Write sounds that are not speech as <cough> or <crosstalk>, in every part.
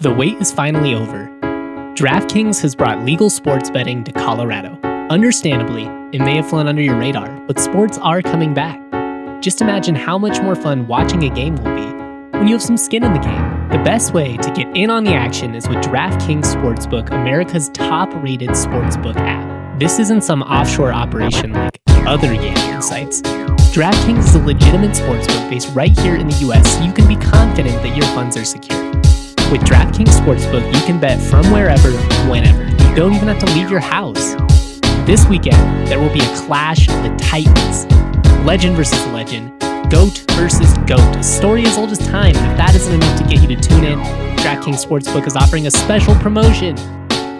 The wait is finally over. DraftKings has brought legal sports betting to Colorado. Understandably, it may have flown under your radar, but sports are coming back. Just imagine how much more fun watching a game will be when you have some skin in the game. The best way to get in on the action is with DraftKings Sportsbook, America's top rated sportsbook app. This isn't some offshore operation like other gambling sites. DraftKings is a legitimate sportsbook based right here in the US, so you can be confident that your funds are secure. With DraftKings Sportsbook, you can bet from wherever, whenever. You don't even have to leave your house. This weekend, there will be a clash of the titans. Legend versus legend. GOAT versus GOAT. A story as old as time. If that isn't enough to get you to tune in, DraftKings Sportsbook is offering a special promotion.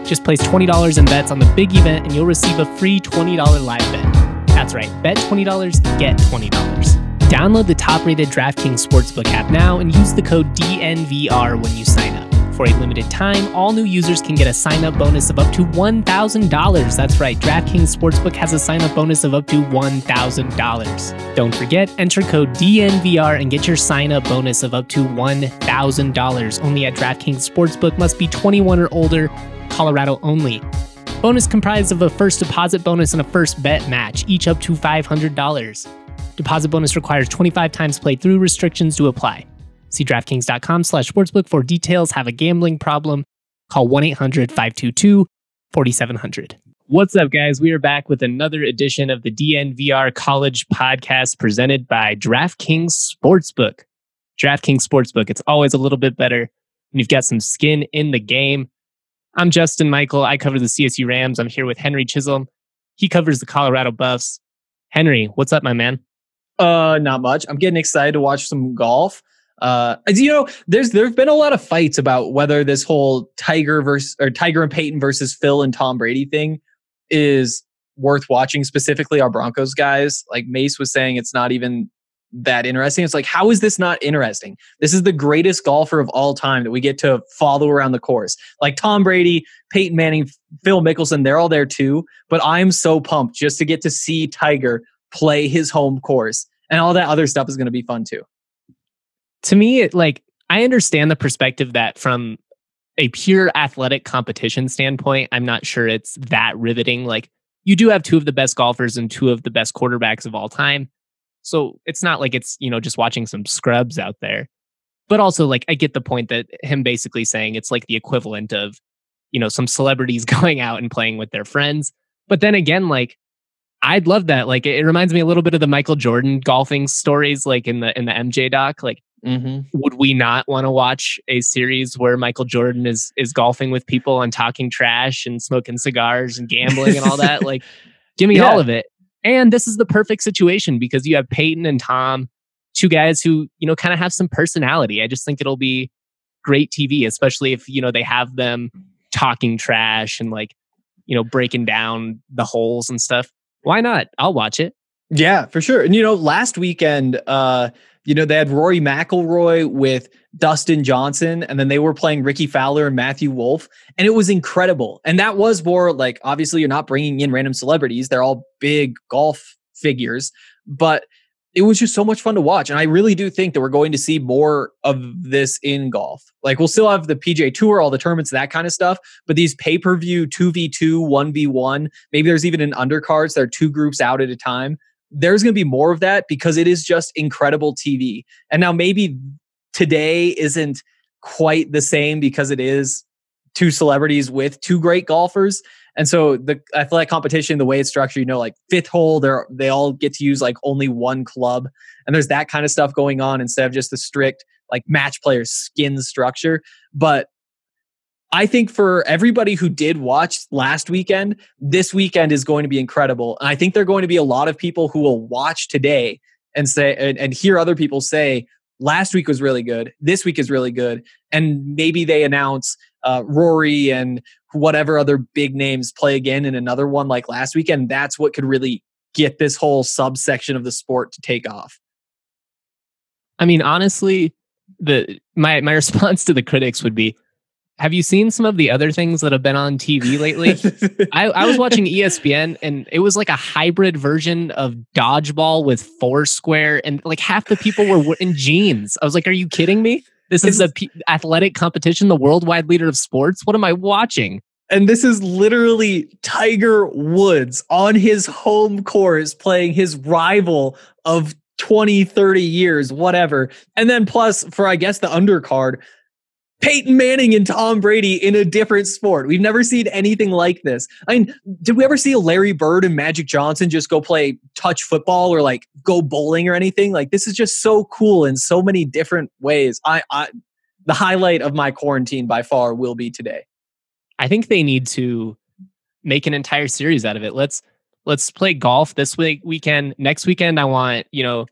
Just place $20 in bets on the big event and you'll receive a free $20 live bet. That's right, bet $20, get $20. Download the top rated DraftKings Sportsbook app now and use the code DNVR when you sign up. For a limited time, all new users can get a sign up bonus of up to $1,000. That's right, DraftKings Sportsbook has a sign up bonus of up to $1,000. Don't forget, enter code DNVR and get your sign up bonus of up to $1,000. Only at DraftKings Sportsbook must be 21 or older, Colorado only. Bonus comprised of a first deposit bonus and a first bet match, each up to $500. Deposit bonus requires 25 times played through restrictions to apply. See DraftKings.com slash sportsbook for details. Have a gambling problem? Call 1-800-522-4700. What's up, guys? We are back with another edition of the DNVR College Podcast presented by DraftKings Sportsbook. DraftKings Sportsbook, it's always a little bit better when you've got some skin in the game. I'm Justin Michael. I cover the CSU Rams. I'm here with Henry Chisholm. He covers the Colorado Buffs. Henry, what's up, my man? Uh, not much. I'm getting excited to watch some golf. Uh, you know, there's there've been a lot of fights about whether this whole Tiger versus or Tiger and Peyton versus Phil and Tom Brady thing is worth watching. Specifically, our Broncos guys, like Mace was saying, it's not even that interesting. It's like, how is this not interesting? This is the greatest golfer of all time that we get to follow around the course. Like Tom Brady, Peyton Manning, Phil Mickelson, they're all there too. But I'm so pumped just to get to see Tiger play his home course and all that other stuff is going to be fun too. To me it like i understand the perspective that from a pure athletic competition standpoint i'm not sure it's that riveting like you do have two of the best golfers and two of the best quarterbacks of all time so it's not like it's you know just watching some scrubs out there. But also like i get the point that him basically saying it's like the equivalent of you know some celebrities <laughs> going out and playing with their friends. But then again like I'd love that. Like it reminds me a little bit of the Michael Jordan golfing stories, like in the in the MJ doc. Like, mm-hmm. would we not want to watch a series where Michael Jordan is is golfing with people and talking trash and smoking cigars and gambling and all <laughs> that? like, give me yeah. all of it. And this is the perfect situation because you have Peyton and Tom, two guys who you know kind of have some personality. I just think it'll be great TV, especially if you know they have them talking trash and like you know breaking down the holes and stuff why not? I'll watch it. Yeah, for sure. And you know, last weekend, uh, you know, they had Rory McIlroy with Dustin Johnson, and then they were playing Rickie Fowler and Matthew Wolff, and it was incredible. And that was more like obviously you're not bringing in random celebrities; they're all big golf figures, but it was just so much fun to watch. And I really do think that we're going to see more of this in golf. Like we'll still have the PGA Tour, all the tournaments, that kind of stuff. But these pay per view 2v2, 1v1, maybe there's even an undercards. There are two groups out at a time. There's going to be more of that because it is just incredible TV. And now maybe today isn't quite the same because it is two celebrities with two great golfers. And so the athletic competition, the way it's structured, you know, like fifth hole, they're they all get to use like only one club. And there's that kind of stuff going on instead of just the strict like match player skin structure. But I think for everybody who did watch last weekend, this weekend is going to be incredible. And I think there are going to be a lot of people who will watch today and say and, and hear other people say, last week was really good. This week is really good. And maybe they announce uh, Rory and whatever other big names play again in another one like last weekend. That's what could really get this whole subsection of the sport to take off. I mean, honestly, the my my <laughs> response to the critics would be have you seen some of the other things that have been on TV lately? <laughs> I, I, was watching ESPN and it was like a hybrid version of dodgeball with Foursquare, and like half the people were in jeans. I was like, "Are you kidding me?" This is a p- athletic competition, the worldwide leader of sports. What am I watching? And this is literally Tiger Woods on his home course playing his rival of 20, 30 years, whatever. And then plus for I guess the undercard, Peyton Manning and Tom Brady in a different sport. We've never seen anything like this. I mean, did we ever see Larry Bird and Magic Johnson just go play touch football or like go bowling or anything? Like this is just so cool in so many different ways. I, I the highlight of my quarantine by far will be today. I think they need to make an entire series out of it. Let's let's play golf this week weekend. Next weekend, I want you know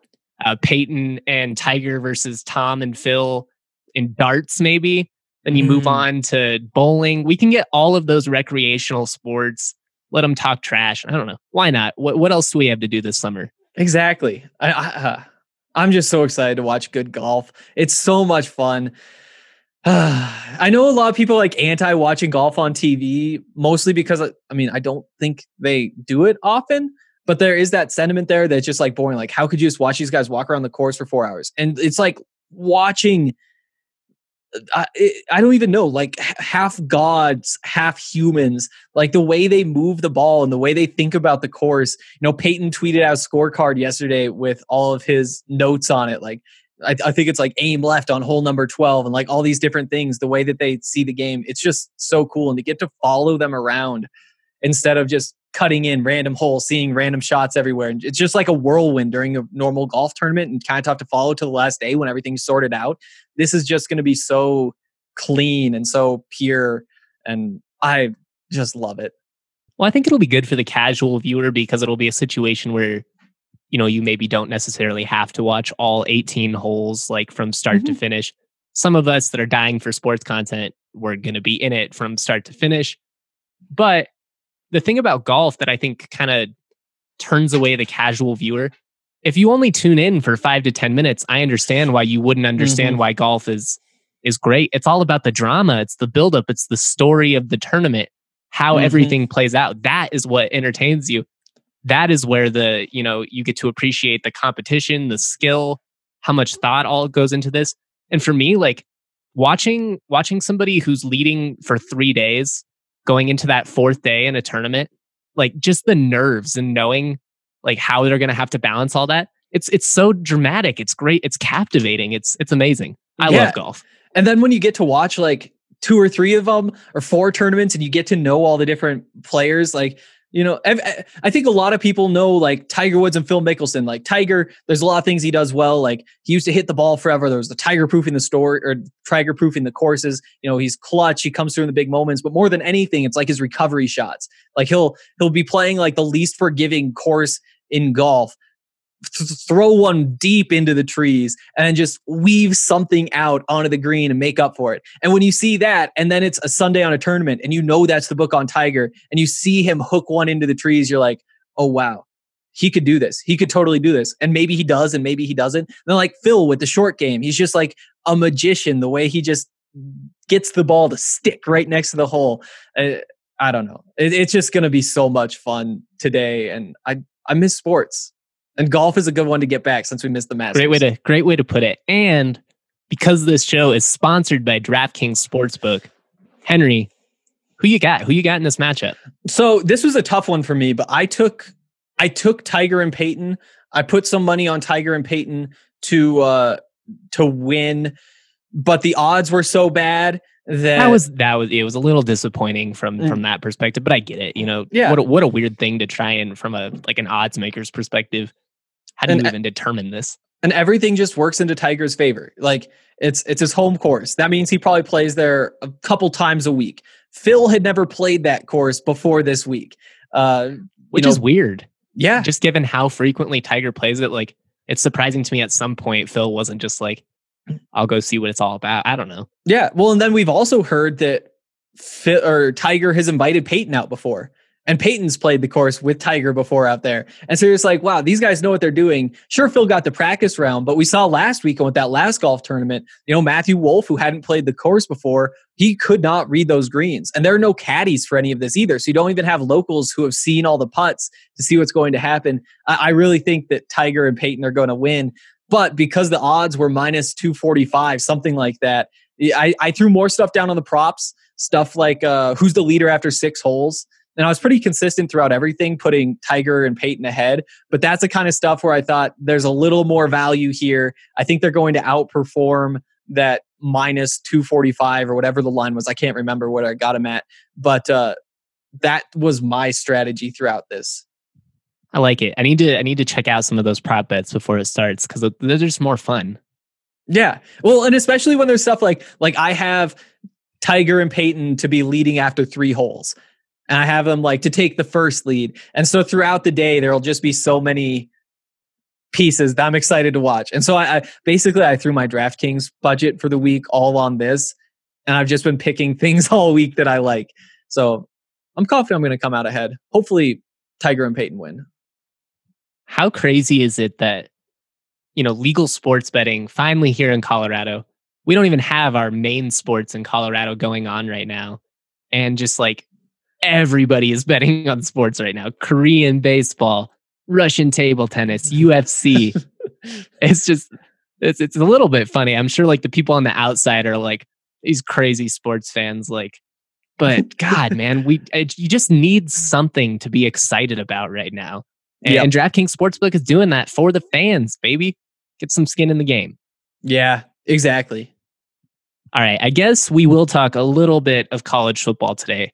uh, Peyton and Tiger versus Tom and Phil in darts, maybe. Then you mm. move on to bowling. We can get all of those recreational sports. Let them talk trash. I don't know. Why not? What What else do we have to do this summer? Exactly. I, I, uh, I'm just so excited to watch good golf. It's so much fun. <sighs> I know a lot of people like anti watching golf on TV, mostly because I mean, I don't think they do it often, but there is that sentiment there that's just like boring. Like, how could you just watch these guys walk around the course for four hours? And it's like watching I, I don't even know, like half gods, half humans, like the way they move the ball and the way they think about the course. You know, Peyton tweeted out a scorecard yesterday with all of his notes on it. Like, I, I think it's like aim left on hole number 12 and like all these different things, the way that they see the game. It's just so cool. And to get to follow them around instead of just cutting in random holes, seeing random shots everywhere. And it's just like a whirlwind during a normal golf tournament and kind of tough to follow to the last day when everything's sorted out. This is just going to be so clean and so pure. And I just love it. Well, I think it'll be good for the casual viewer because it'll be a situation where, you know, you maybe don't necessarily have to watch all 18 holes like from start mm-hmm. to finish. Some of us that are dying for sports content, we're going to be in it from start to finish. But the thing about golf that I think kind of turns away the casual viewer, if you only tune in for five to 10 minutes, I understand why you wouldn't understand mm-hmm. why golf is is great. It's all about the drama, it's the buildup, it's the story of the tournament, how mm-hmm. everything plays out. That is what entertains you. That is where the, you know, you get to appreciate the competition, the skill, how much thought all goes into this. And for me, like watching watching somebody who's leading for 3 days going into that fourth day in a tournament, like just the nerves and knowing like how they're going to have to balance all that. It's it's so dramatic. It's great. It's captivating. It's it's amazing. I yeah. love golf. And then when you get to watch like two or three of them or four tournaments and you get to know all the different players, like you know, I think a lot of people know like Tiger Woods and Phil Mickelson. Like Tiger, there's a lot of things he does well. Like he used to hit the ball forever. There was the Tiger proofing the store or Tiger proofing the courses. You know, he's clutch. He comes through in the big moments. But more than anything, it's like his recovery shots. Like he'll he'll be playing like the least forgiving course in golf, throw one deep into the trees and just weave something out onto the green and make up for it. And when you see that, and then it's a Sunday on a tournament, and you know that's the book on Tiger, and you see him hook one into the trees, you're like, oh wow, he could do this. He could totally do this. And maybe he does, and maybe he doesn't. And then like Phil with the short game, he's just like a magician. The way he just gets the ball to stick right next to the hole. Uh, I don't know. It, it's just going to be so much fun today, and I I miss sports. And golf is a good one to get back since we missed the Masters. Great way to great way to put it. And because this show is sponsored by DraftKings Sportsbook, Henry, who you got? Who you got in this matchup? So this was a tough one for me, but I took I took Tiger and Peyton. I put some money on Tiger and Peyton to uh to win, but the odds were so bad that that was that was it was a little disappointing from mm. from that perspective but i get it you know yeah what a, what a weird thing to try and from a like an odds maker's perspective how do and, you even determine this? And everything just works into Tiger's favor. Like it's it's his home course. That means he probably plays there a couple times a week. Phil had never played that course before this week. Uh, which know, is weird. Yeah. Just given how frequently Tiger plays it, like it's surprising to me at some point Phil wasn't just like, I'll go see what it's all about. I don't know. Yeah. Well, and then we've also heard that Phil, or Tiger has invited Peyton out before. And Peyton's played the course with Tiger before out there. And so you're just like, wow, these guys know what they're doing. Sure, Phil got the practice round, but we saw last week with that last golf tournament, you know, Matthew Wolff, who hadn't played the course before, he could not read those greens. And there are no caddies for any of this either. So you don't even have locals who have seen all the putts to see what's going to happen. I, I really think that Tiger and Peyton are going to win. But because the odds were minus 245, something like that, I, I threw more stuff down on the props, stuff like uh, who's the leader after six holes. And I was pretty consistent throughout everything, putting Tiger and Peyton ahead. But that's the kind of stuff where I thought there's a little more value here. I think they're going to outperform that minus 245 or whatever the line was. I can't remember what I got them at. But uh, that was my strategy throughout this. I like it. I need to I need to check out some of those prop bets before it starts because they're just more fun. Yeah. Well, and especially when there's stuff like like I have Tiger and Peyton to be leading after three holes. And I have them like to take the first lead. And so throughout the day, there'll just be so many pieces that I'm excited to watch. And so I, I basically I threw my DraftKings budget for the week all on this. And I've just been picking <laughs> things all week that I like. So I'm confident I'm going to come out ahead. Hopefully, Tiger and Peyton win. How crazy is it that, you know, legal sports betting finally here in Colorado, we don't even have our main sports in Colorado going on right now. And just like everybody is betting on sports right now Korean baseball, Russian table tennis, <laughs> UFC. it's just, it's, it's a little bit funny. I'm sure like the people on the outside are like, these crazy sports fans, like, but <laughs> God, man, we eh, it, you just need something to be excited about right now. And, yep. and DraftKings Sportsbook is doing that for the fans, baby. Get some skin in the game. Yeah, exactly. All right, I guess we will talk a little bit of college football today,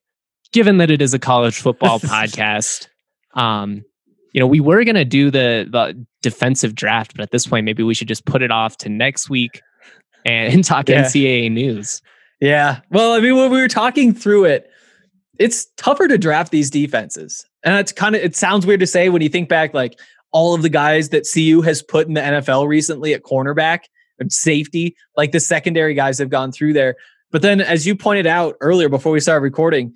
given that it is a college football <laughs> podcast. Um, you know, we were going to do the the defensive draft, but at this point, maybe we should just put it off to next week and, and <laughs> talk yeah. NCAA news. Yeah. Well, I mean, when we were talking through it, it's tougher to draft these defenses. And it's kind of, it sounds weird to say when you think back, like all of the guys that CU has put in the NFL recently at cornerback and safety, like the secondary guys have gone through there. But then, as you pointed out earlier before we started recording,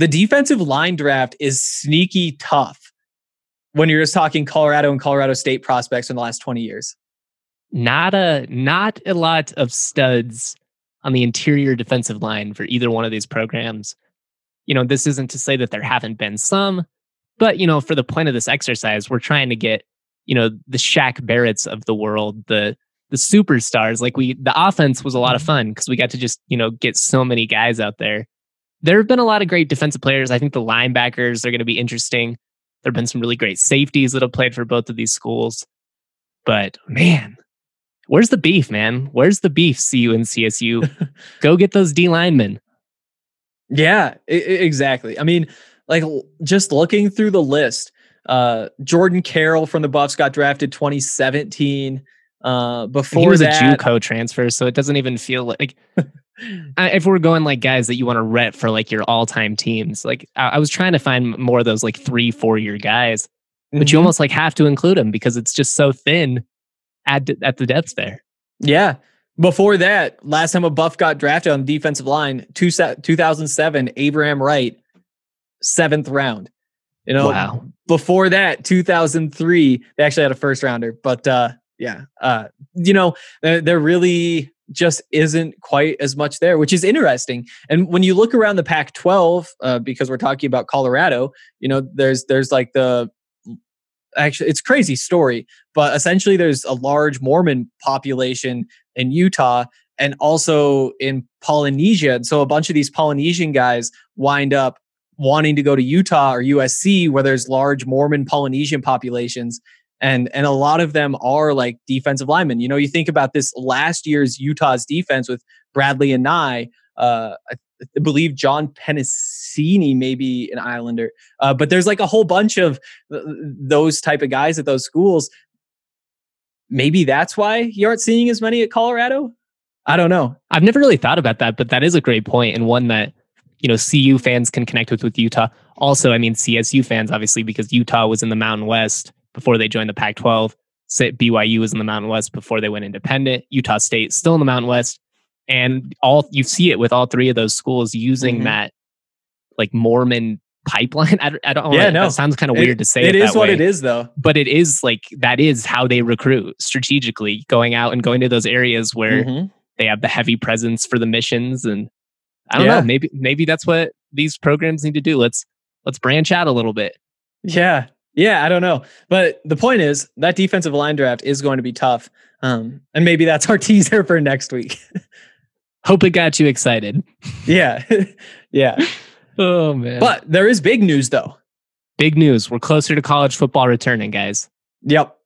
the defensive line draft is sneaky tough when you're just talking Colorado and Colorado State prospects in the last 20 years. Not a not a lot of studs on the interior defensive line for either one of these programs. You know, this isn't to say that there haven't been some, but you know, for the point of this exercise, we're trying to get, you know, the Shaq Barretts of the world, the the superstars. Like we the offense was a lot of mm-hmm. fun because we got to just, you know, get so many guys out there. There have been a lot of great defensive players. I think the linebackers are going to be interesting. There have been some really great safeties that have played for both of these schools. But man, where's the beef, man? Where's the beef, CU and CSU? <laughs> Go get those D linemen. Yeah, I- exactly. I mean, like just looking through the list, uh, Jordan Carrell from the Buffs got drafted 2017. Uh, before he was that, a JUCO transfer, so it doesn't even feel like. <laughs> if we're going like guys that you want to rep for like your all-time teams, like I, I was trying to find more of those like three, four-year guys, but mm-hmm. you almost like have to include them because it's just so thin at at the depth there. Yeah. Before that, last time a buff got drafted on the defensive line, two, 2007, Abraham Wright, seventh round. You know, wow. before that, 2003, they actually had a first rounder. But uh, yeah, uh, you know, they're really just isn't quite as much there, which is interesting. And when you look around the Pac-12, uh, because we're talking about Colorado, you know, there's there's like the actually it's crazy story but essentially there's a large mormon population in utah and also in polynesia and so a bunch of these polynesian guys wind up wanting to go to utah or usc where there's large mormon polynesian populations and and a lot of them are like defensive linemen you know you think about this last year's utah's defense with bradlee anae uh, I believe John Penisini, maybe an Islander. Uh, but there's like a whole bunch of uh, those type of guys at those schools. Maybe that's why you aren't seeing as many at Colorado. I don't know. I've never really thought about that, but that is a great point and one that you know CU fans can connect with with Utah. Also, I mean CSU fans obviously because Utah was in the Mountain West before they joined the Pac-12. BYU was in the Mountain West before they went independent. Utah State still in the Mountain West and all you see it with all three of those schools using mm-hmm. that like Mormon pipeline. <laughs> I, I don't. Yeah, no, that sounds kind of weird to say. It, it is what way, it is, though. But it is like that is how they recruit strategically, going out and going to those areas where mm-hmm. they have the heavy presence for the missions. And I don't yeah. know, maybe maybe that's what these programs need to do. Let's let's branch out a little bit. Yeah, Yeah, I don't know. But the point is that defensive line draft is going to be tough. Um, and maybe that's our <laughs> teaser for next week. <laughs> Hope it got you excited. <laughs> yeah. yeah. Oh man. But there is big news though. Big news. We're closer to college football returning, guys. Yep.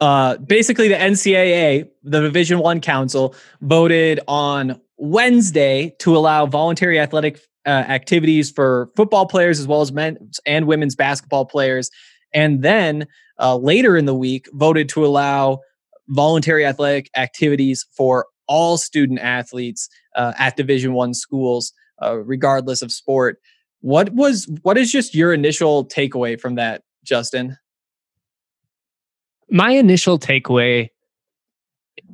Uh, basically the NCAA, the Division 1 Council voted on Wednesday to allow voluntary athletic uh, activities for football players as well as men and women's basketball players and then uh, later in the week voted to allow voluntary athletic activities for all student athletes uh, at division one schools uh, regardless of sport. What was what is just your initial takeaway from that justin? My initial takeaway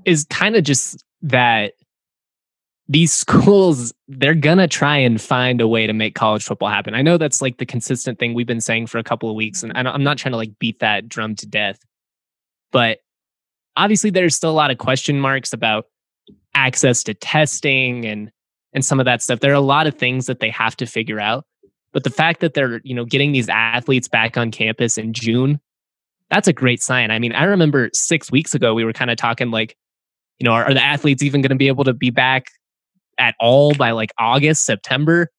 is kind of just that these <laughs> schools they're gonna try and find a way to make college football happen. I know that's like the consistent thing we've been saying for a couple of weeks and i'm not trying to like beat that drum to death but obviously there's still a lot of question marks about access to testing and and some of that stuff. There are a lot of things that they have to figure out but the fact that they're you know getting these athletes back on campus in june that's a great sign. I mean i remember six weeks ago we were kind of talking like you know, are, are, the athletes even going to be able to be back at all by like August, September.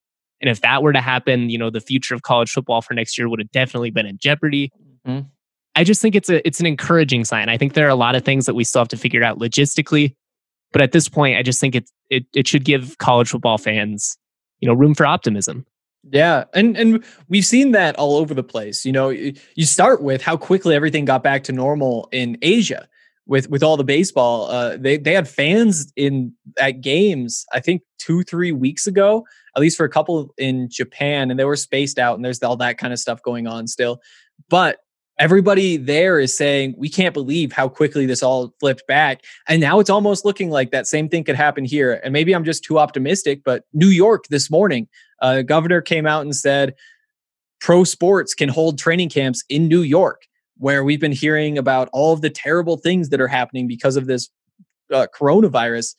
And if that were to happen, you know, the future of college football for next year would have definitely been in jeopardy. Mm-hmm. I just think it's a it's an encouraging sign. I think there are a lot of things that we still have to figure out logistically, but at this point, I just think it it it should give college football fans, you know, room for optimism. Yeah, and and we've seen that all over the place. You know, you start with how quickly everything got back to normal in Asia with with all the baseball. Uh, they they had fans in at games. I think two three weeks ago, at least for a couple in Japan, and they were spaced out, and there's all that kind of stuff going on still. But everybody there is saying we can't believe how quickly this all flipped back and now it's almost looking like that same thing could happen here and maybe i'm just too optimistic but new york this morning uh, governor came out and said pro sports can hold training camps in new york where we've been hearing about all of the terrible things that are happening because of this uh, coronavirus.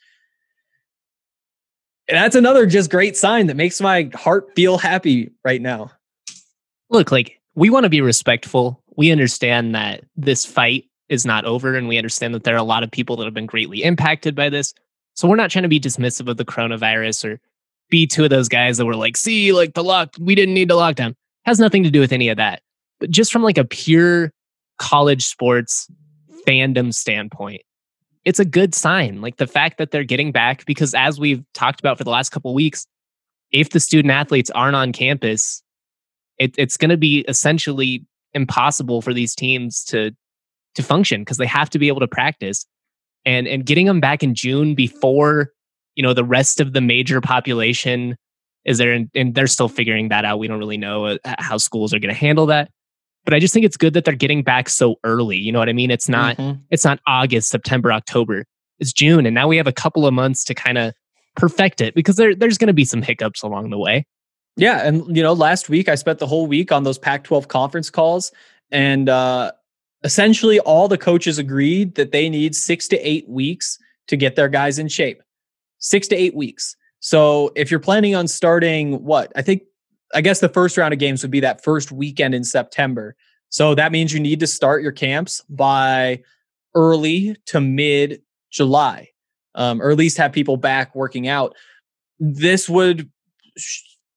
And that's another just great sign that makes my heart feel happy right now. Look, like we want to be respectful. We understand that this fight is not over, and we understand that there are a lot of people that have been greatly impacted by this. So we're not trying to be dismissive of the coronavirus or be two of those guys that were like, see, like the lock, we didn't need the lockdown. Has nothing to do with any of that. But just from like a pure college sports fandom standpoint, it's a good sign. Like the fact that they're getting back, because as we've talked about for the last couple weeks, if the student athletes aren't on campus, it, it's going to be essentially impossible for these teams to to function because they have to be able to practice. And and getting them back in June before you know the rest of the major population is there, and, and they're still figuring that out. We don't really know uh, how schools are going to handle that but I just think it's good that they're getting back so early. You know what I mean? It's not mm-hmm. it's not August, September, October. It's June, and now we have a couple of months to kind of perfect it because there there's going to be some hiccups along the way. Yeah, and you know, last week I spent the whole week on those Pac-12 conference calls, and uh, essentially all the coaches agreed that they need six to eight weeks to get their guys in shape. Six to eight weeks. So if you're planning on starting, what I think I guess the first round of games would be that first weekend in September. So that means you need to start your camps by early to mid July, um, or at least have people back working out. This would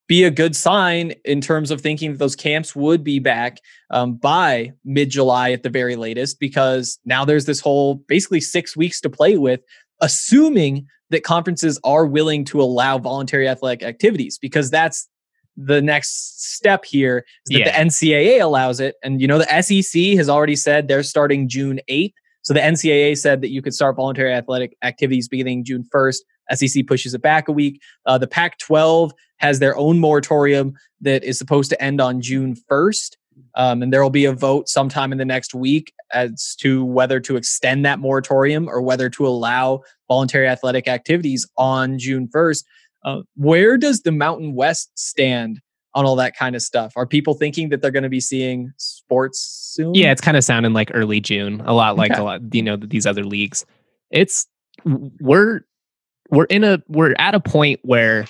be a good sign in terms of thinking that those camps would be back um, by mid July at the very latest, because now there's this whole basically six weeks to play with, assuming that conferences are willing to allow voluntary athletic activities, because that's the next step here is that yeah. the NCAA allows it. And, you know, the SEC has already said they're starting June 8th. So the NCAA said that you could start voluntary athletic activities beginning June 1st. SEC pushes it back a week. Uh, the Pac 12 has their own moratorium that is supposed to end on June 1st. Um, and there will be a vote sometime in the next week as to whether to extend that moratorium or whether to allow voluntary athletic activities on June 1st. Uh, where does the Mountain West stand on all that kind of stuff? Are people thinking that they're going to be seeing sports soon? Yeah, it's kind of sounding like early June, a lot like okay. a lot, you know, these other leagues. It's we're we're in a we're at a point where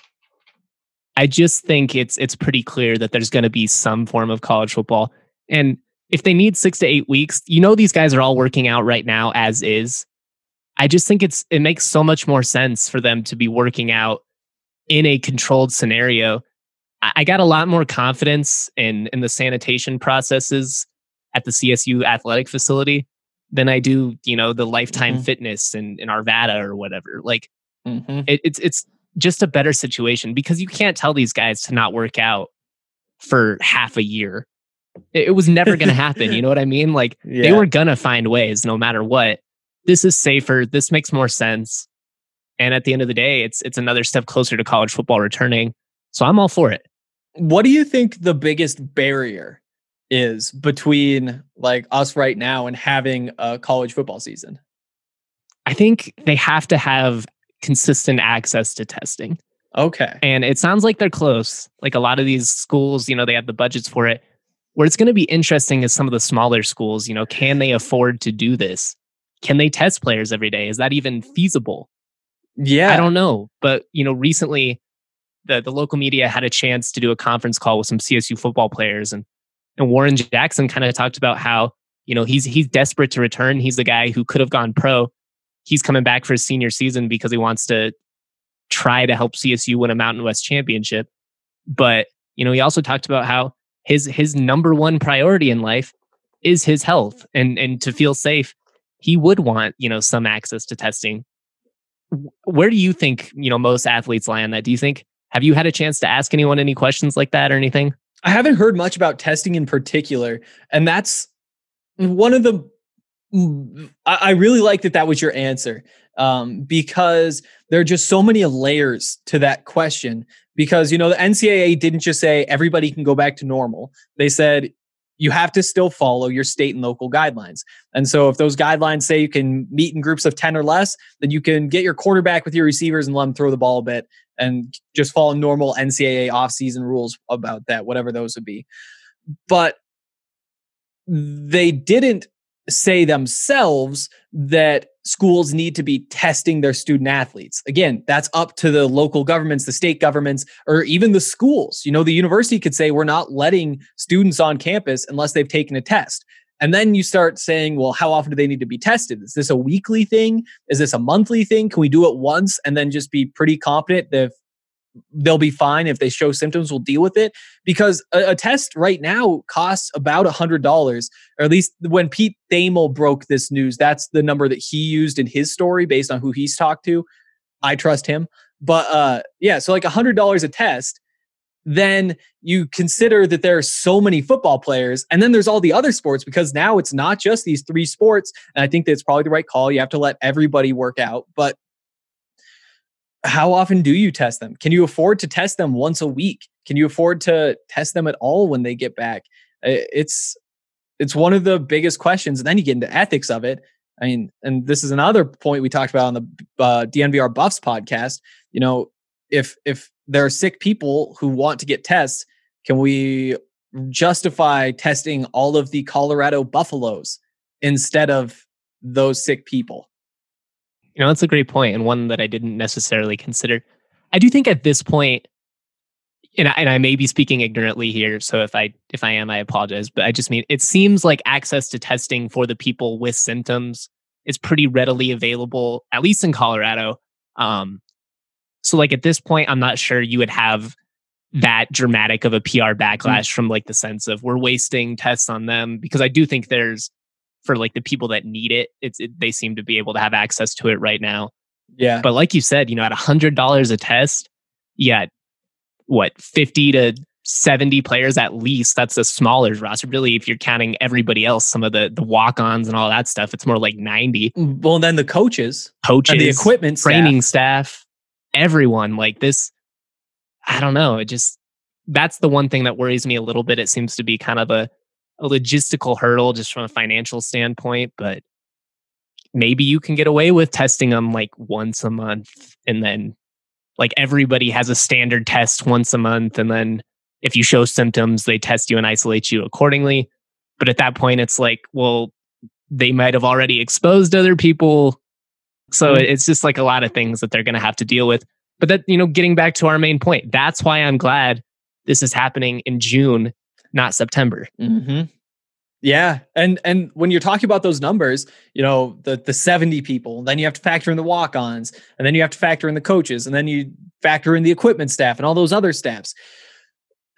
I just think it's it's pretty clear that there's going to be some form of college football. And if they need six to eight weeks, you know these guys are all working out right now as is. I just think it's it makes so much more sense for them to be working out in a controlled scenario. I got a lot more confidence in in the sanitation processes at the CSU athletic facility than I do, you know, the lifetime mm-hmm. fitness in, in Arvada or whatever. Like mm-hmm. it, it's it's just a better situation because you can't tell these guys to not work out for half a year. It, it was never going to happen. You know what I mean? Like yeah. they were going to find ways no matter what. This is safer. This makes more sense. And at the end of the day, it's it's another step closer to college football returning. So I'm all for it. What do you think the biggest barrier is between like us right now and having a college football season? I think they have to have consistent access to testing. Okay. And it sounds like they're close. Like a lot of these schools, you know, they have the budgets for it. Where it's going to be interesting is some of the smaller schools, you know, can they afford to do this? Can they test players every day? Is that even feasible? Yeah. I don't know. But, you know, recently the, the local media had a chance to do a conference call with some CSU football players and and Warren Jackson kind of talked about how, you know, he's he's desperate to return. He's the guy who could have gone pro. He's coming back for his senior season because he wants to try to help CSU win a Mountain West championship. But, you know, he also talked about how his his number one priority in life is his health and and to feel safe. He would want, you know, some access to testing. Where do you think, you know, most athletes lie on that? Do you think have you had a chance to ask anyone any questions like that or anything? I haven't heard much about testing in particular, and that's one of the. I really like that that was your answer um, because there are just so many layers to that question. Because you know the NCAA didn't just say everybody can go back to normal; they said you have to still follow your state and local guidelines. And so if those guidelines say you can meet in groups of 10 or less, then you can get your quarterback with your receivers and let them throw the ball a bit and just follow normal NCAA offseason rules about that, whatever those would be. But they didn't say themselves that schools need to be testing their student athletes. Again, that's up to the local governments, the state governments, or even the schools. You know, the university could say, we're not letting students on campus unless they've taken a test. And then you start saying, well, how often do they need to be tested? Is this a weekly thing? Is this a monthly thing? Can we do it once and then just be pretty confident that they'll be fine if they show symptoms we'll deal with it because a, a test right now costs about a hundred dollars or at least when pete thamel broke this news that's the number that he used in his story based on who he's talked to. I trust him. But uh yeah so like a hundred dollars a test then you consider that there are so many football players and then there's all the other sports because now it's not just these three sports and i think that's probably the right call. You have to let everybody work out. But how often do you test them? Can you afford to test them once a week? Can you afford to test them at all when they get back? It's it's one of the biggest questions and then you get into ethics of it. I mean and this is another point we talked about on the uh, dnvr buffs podcast. You know if if there are sick people who want to get tests, can we justify testing all of the Colorado buffaloes instead of those sick people? You know, that's a great point and one that I didn't necessarily consider. I do think at this point, and I, and I may be speaking ignorantly here, so if I if I am, I apologize. But I just mean it seems like access to testing for the people with symptoms is pretty readily available, at least in Colorado. Um, so like at this point, I'm not sure you would have that dramatic of a PR backlash mm-hmm. from like the sense of we're wasting tests on them because I do think there's for like the people that need it, it's it, they seem to be able to have access to it right now. Yeah. But like you said, you know, at a hundred dollars a test, yeah, what fifty to 70 players at least. That's a smaller roster. Really, if you're counting everybody else, some of the the walk-ons and all that stuff, it's more like 90. Mm, well, then the coaches, coaches, the equipment, training staff. staff everyone like this i don't know it just that's the one thing that worries me a little bit it seems to be kind of a, a logistical hurdle just from a financial standpoint but maybe you can get away with testing them like once a month and then like everybody has a standard test once a month and then if you show symptoms they test you and isolate you accordingly but at that point it's like well they might have already exposed other people so mm-hmm. it's just like a lot of things that they're going to have to deal with. But that, you know, getting back to our main point, that's why I'm glad this is happening in June, not September. Mm-hmm. Yeah, and and when you're talking about those numbers, you know the the 70 people, then you have to factor in the walk-ons, and then you have to factor in the coaches, and then you factor in the equipment staff and all those other staffs.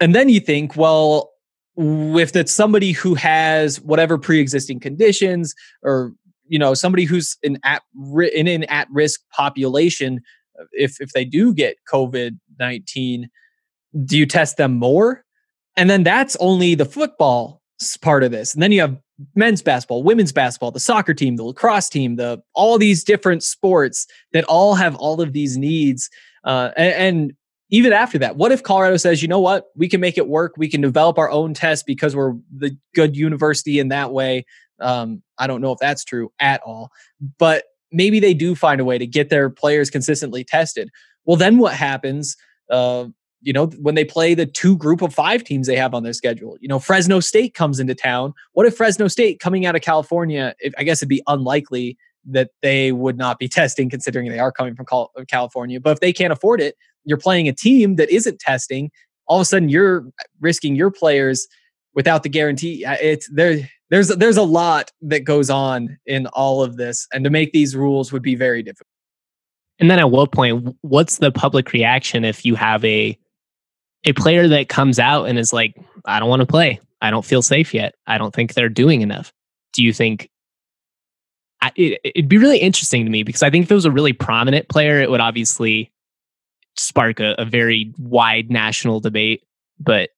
And then you think, well, if it's somebody who has whatever pre-existing conditions or you know somebody who's in at in an at risk population if if they do get covid-19 do you test them more and then that's only the football part of this and then you have men's basketball women's basketball the soccer team the lacrosse team the all these different sports that all have all of these needs uh, and, and even after that, what if Colorado says, you know what, we can make it work. We can develop our own test because we're the good university in that way. Um, I don't know if that's true at all, but maybe they do find a way to get their players consistently tested. Well, then what happens? Uh, you know, when they play the two group of five teams they have on their schedule, you know, Fresno State comes into town. What if Fresno State coming out of California? If, I guess it'd be unlikely that they would not be <laughs> testing considering they are coming from California. But if they can't afford it, you're playing a team that isn't testing. All of a sudden, you're risking your players without the guarantee. Uh, it's there. There's there's a lot that goes on in all of this, and to make these rules would be very difficult. And then at what point, what's the public reaction if you have a a player that comes out and is like, I don't want to play. I don't feel safe yet. I don't think they're doing enough. Do you think it, would be really interesting to me because I think if it was a really prominent player, it would obviously spark a, a very wide national debate. But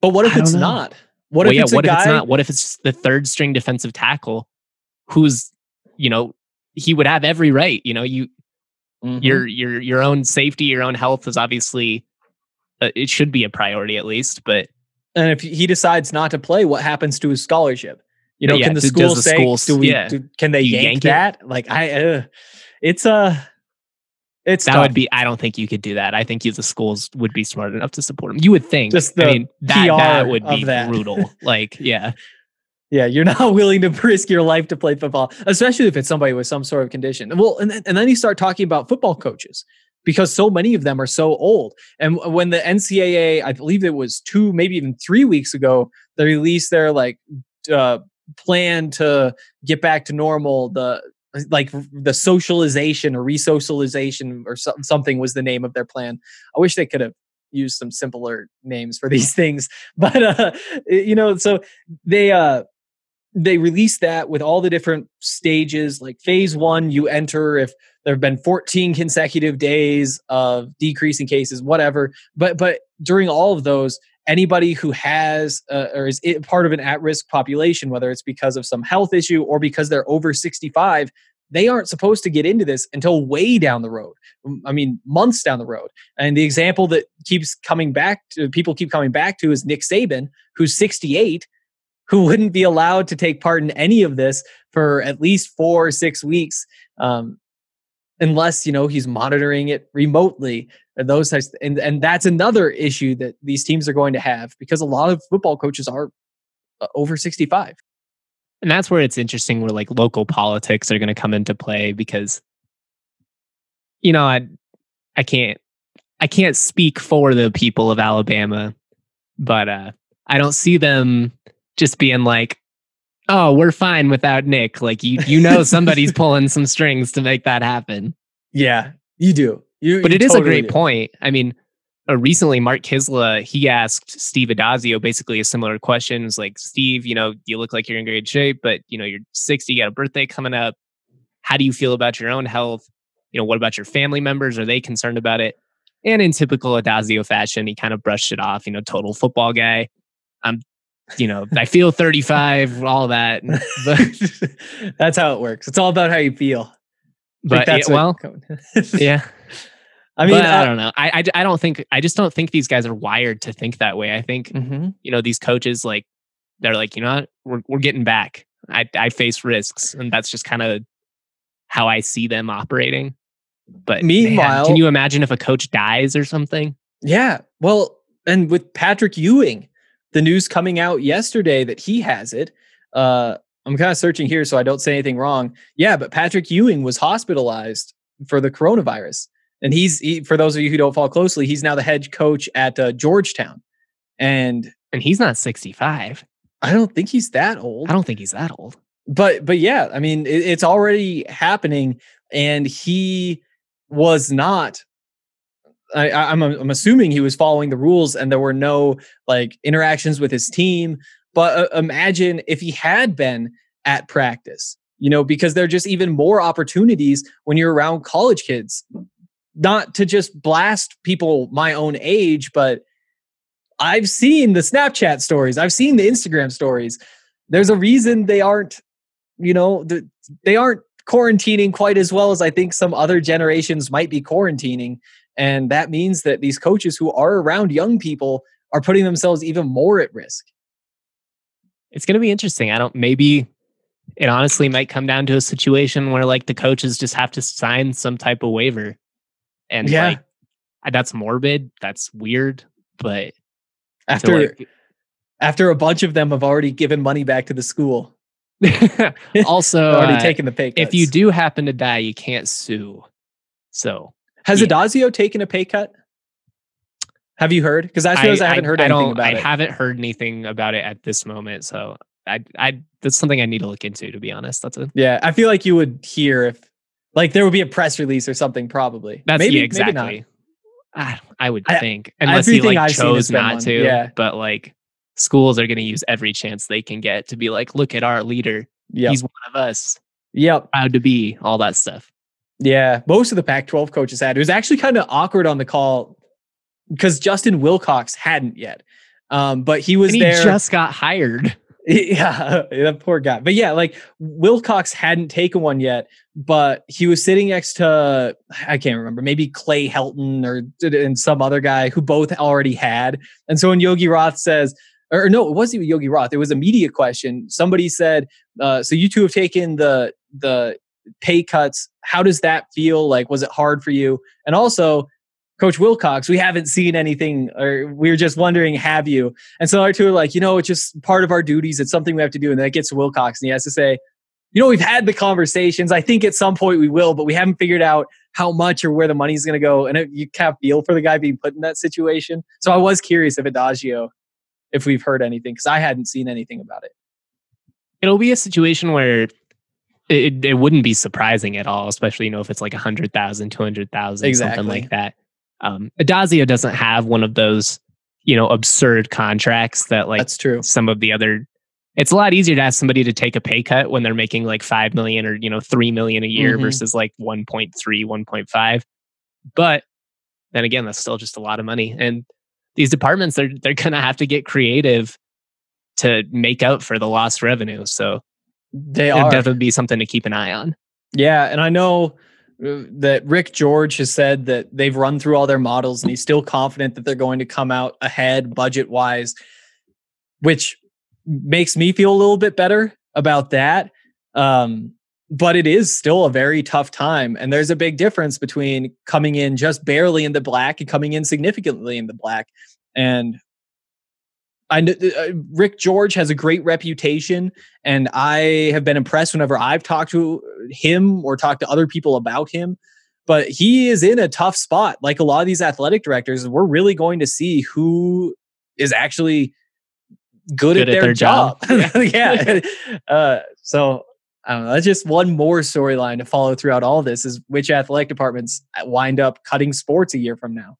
but what if it's not? What well, if yeah, it's what if it's not? What if it's the third string defensive tackle who's you know he would have every right. You know you mm-hmm. your your your own safety, your own health is obviously it should be a priority at least. But and if he decides not to play, what happens to his scholarship? You know, yeah, can the school the say, schools, do we, yeah. do, can they yank, yank, that? It? Like I, uh, it's a, uh, it's that tough. would be. I don't think you could do that. I think you, the schools would be smart enough to support him. You would think. Just the I mean, that, PR that would be that. brutal. <laughs> like, yeah. Yeah, you're not <laughs> willing to risk your life to play football, especially if it's somebody with some sort of condition. Well, and then, and then you start talking about football coaches because so many of them are so old. And when the NCAA, I believe it was two, maybe even three weeks ago, they released their like uh, plan to get back to normal the like the socialization or resocialization or so, something was the name of their plan i wish they could have used some simpler names for <laughs> these things but uh you know so they uh they released that with all the different stages like phase one you enter if there have been 14 consecutive days of decreasing cases whatever. But but during all of those anybody who has uh, or is part of an at-risk population whether it's because of some health issue or because they're over 65 they aren't supposed to get into this until way down the road i mean months down the road. And the example that keeps coming back to people keep coming back to is nick saban who's 68 who wouldn't be allowed to take part in any of this for at least four or six weeks. Um, unless you know he's monitoring it remotely and those types and and that's another issue that these teams are going to have because a lot of football coaches are uh, over 65 and that's where it's interesting where like local politics are going to come into play because you know i i can't i can't speak for the people of alabama but uh i don't see them just being like oh, we're fine without Nick. Like you, you know, somebody's <laughs> pulling some strings to make that happen. Yeah, you do. You, but you it totally is a great do. point. I mean, uh, recently Mark Kiszla he asked Steve Addazio basically a similar question. It's like, Steve, you know, you look like you're in great shape, but you know, you're 60, you got a birthday coming up. How do you feel about your own health? You know, what about your family members? Are they concerned about it? And in typical Addazio fashion, he kind of brushed it off. You know, total football guy. I'm you know, I feel 35, all that. <laughs> But that's how it works. It's all about how you feel. But that's yeah, well, <laughs> yeah. I mean, uh, I don't know. I, I, I don't think I just don't think these guys are wired to think that way. I think mm-hmm. you know these coaches like they're like you know what? we're we're getting back. I I face risks, and that's just kind of how I see them operating. But meanwhile, man, can you imagine if a coach dies or something? Yeah. Well, and with Patrick Ewing, the news coming out yesterday that he has it. Uh, I'm kind of searching here so I don't say anything wrong. Yeah, but Patrick Ewing was hospitalized for the coronavirus, and he's he, for those of you who don't follow closely, he's now the head coach at uh, Georgetown, and and he's not 65. I don't think he's that old. I don't think he's that old. But but yeah, I mean, it, it's already happening, and he was not. I, I'm I'm assuming he was following the rules, and there were no like interactions with his team. But uh, imagine if he had been at practice, you know, because there are just even more opportunities when you're around college kids. Not to just blast people my own age, but I've seen the Snapchat stories, I've seen the Instagram stories. There's a reason they aren't, you know, they aren't quarantining quite as well as I think some other generations might be quarantining. And that means that these coaches who are around young people are putting themselves even more at risk. It's going to be interesting. I don't, maybe it honestly might come down to a situation where like the coaches just have to sign some type of waiver. And yeah. like, that's morbid. That's weird. But after, like, after a bunch of them have already given money back to the school. <laughs> also, already uh, taken the pay cuts. If you do happen to die, you can't sue. So has yeah. Addazio taken a pay cut? Have you heard? Because I suppose I, I haven't heard I, anything about I it. I haven't heard anything about it at this moment. So I, I, that's something I need to look into. To be honest, that's a Yeah, I feel like you would hear if, like, there would be a press release or something. Probably. That's maybe, yeah, exactly. Maybe I, I would think, unless he like I've chose not to. Yeah. But like, schools are going to use every chance they can get to be like, look at our leader. Yep. He's one of us. Yep. Proud to be all that stuff. Yeah, most of the Pac-12 coaches had. It was actually kind of awkward on the call because Justin Wilcox hadn't yet, um, but he was and he there. Just got hired. <laughs> Yeah, that poor guy. But yeah, like Wilcox hadn't taken one yet, but he was sitting next to I can't remember, maybe Clay Helton or and some other guy who both already had. And so when Yogi Roth says, or no, it wasn't Yogi Roth. It was a media question. Somebody said, uh, "So you two have taken the the pay cuts. How does that feel? Like, was it hard for you? And also, Coach Wilcox, we haven't seen anything, or we are just wondering, have you? And so our two are like, you know, it's just part of our duties. It's something we have to do. And then it gets to Wilcox, and he has to say, you know, we've had the conversations. I think at some point we will, but we haven't figured out how much or where the money's going to go. And it, you of feel for the guy being put in that situation. So I was curious if Addazio, if we've heard anything, because I hadn't seen anything about it. It'll be a situation where it, it wouldn't be surprising at all, especially, you know, if it's like 100,000, 200,000, exactly. something like that. Um, Addazio doesn't have one of those, you know, absurd contracts that like That's true. some of the other it's a lot easier to ask somebody to take a pay cut when they're making like 5 million or you know 3 million a year mm-hmm. versus like 1.3 1.5 but then again that's still just a lot of money and these departments they're they're going to have to get creative to make out for the lost revenue so they are definitely be something to keep an eye on. Yeah, and I know uh, that Rick George has said that they've run through all their models and he's still confident that they're going to come out ahead budget wise, which makes me feel a little bit better about that. Um, but it is still a very tough time. And there's a big difference between coming in just barely in the black and coming in significantly in the black. And I uh, Rick George has a great reputation, and I have been impressed whenever I've talked to him or talked to other people about him. But he is in a tough spot. Like a lot of these athletic directors, we're really going to see who is actually good, good at, their, their job. job. <laughs> <laughs> yeah. uh, so I don't know. That's just one more storyline to follow throughout all this is which athletic departments wind up cutting sports a year from now.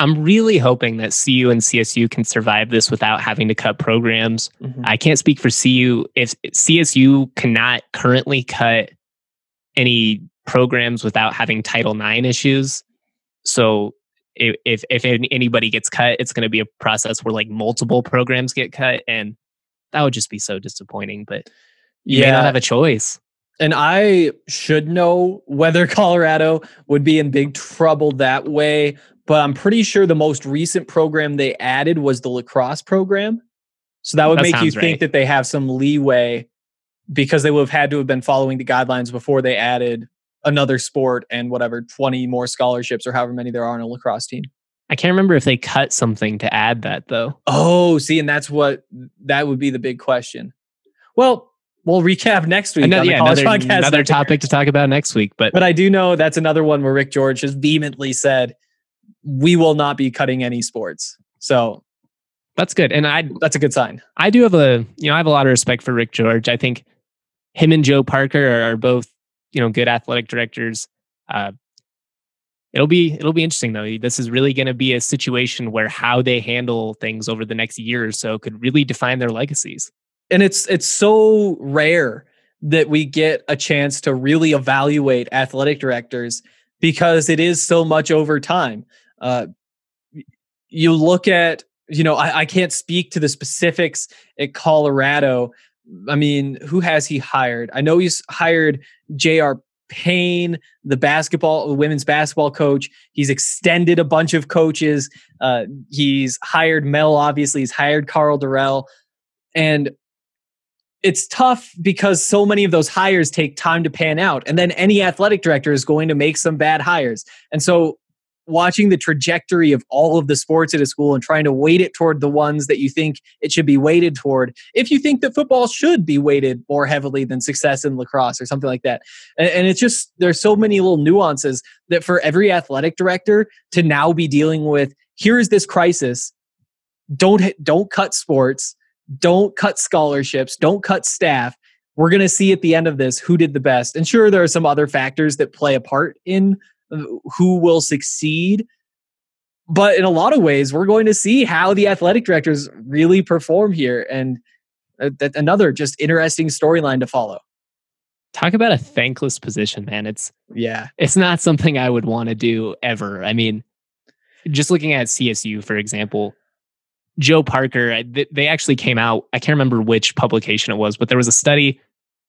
I'm really hoping that CU and CSU can survive this without having to cut programs. Mm-hmm. I can't speak for CU. If CSU cannot currently cut any programs without having Title IX issues, so if if, anybody gets cut, it's going to be a process where like multiple programs get cut, and that would just be so disappointing. But you yeah. may not have a choice. And I should know whether <laughs> Colorado would be in big trouble that way but I'm pretty sure the most recent program they added was the lacrosse program. So that would that make you think right. that they have some leeway because they would have had to have been following the guidelines before they added another sport and whatever 20 more scholarships or however many there are on a lacrosse team. I can't remember if they cut something to add that though. Oh, see, and that's what that would be the big question. Well, we'll recap next week. Another, yeah, another, another topic to talk about next week. But but I do know that's another one where Rick George has vehemently said we will not be cutting any sports. So That's good. And I that's a good sign. I do have a you know, I have a lot of respect for Rick George. I think him and Joe Parker are, are both, you know, good athletic directors. Uh, it'll be it'll be interesting though. This is really going to be a situation where how they handle things over the next year or so could really define their legacies. And it's it's so rare that we get a chance to really evaluate athletic directors because it is so much over time. Uh, you look at you know I, I can't speak to the specifics at Colorado. I mean, who has he hired? I know he's hired J.R. Payne, the basketball, the women's basketball coach. He's extended a bunch of coaches. Uh, he's hired Mel, obviously. He's hired Karl Dorrell. And it's tough because so many of those hires take time to pan out. And then any athletic director is going to make some bad hires. And so watching the trajectory of all of the sports at a school and trying to weight it toward the ones that you think it should be weighted toward if you think that football should be weighted more heavily than success in lacrosse or something like that and, it's just there's so many little nuances that for every athletic director to now be dealing with here's this crisis don't don't cut sports don't cut scholarships don't cut staff we're going to see at the end of this who did the best and sure there are some other factors that play a part in who will succeed. But in a lot of ways, we're going to see how the athletic directors really perform here. And uh, that another just interesting storyline to follow. Talk about a thankless position, man. It's yeah, it's not something I would want to do ever. I mean, just looking at CSU, for example, Joe Parker, they actually came out. I can't remember which publication it was, but there was a study,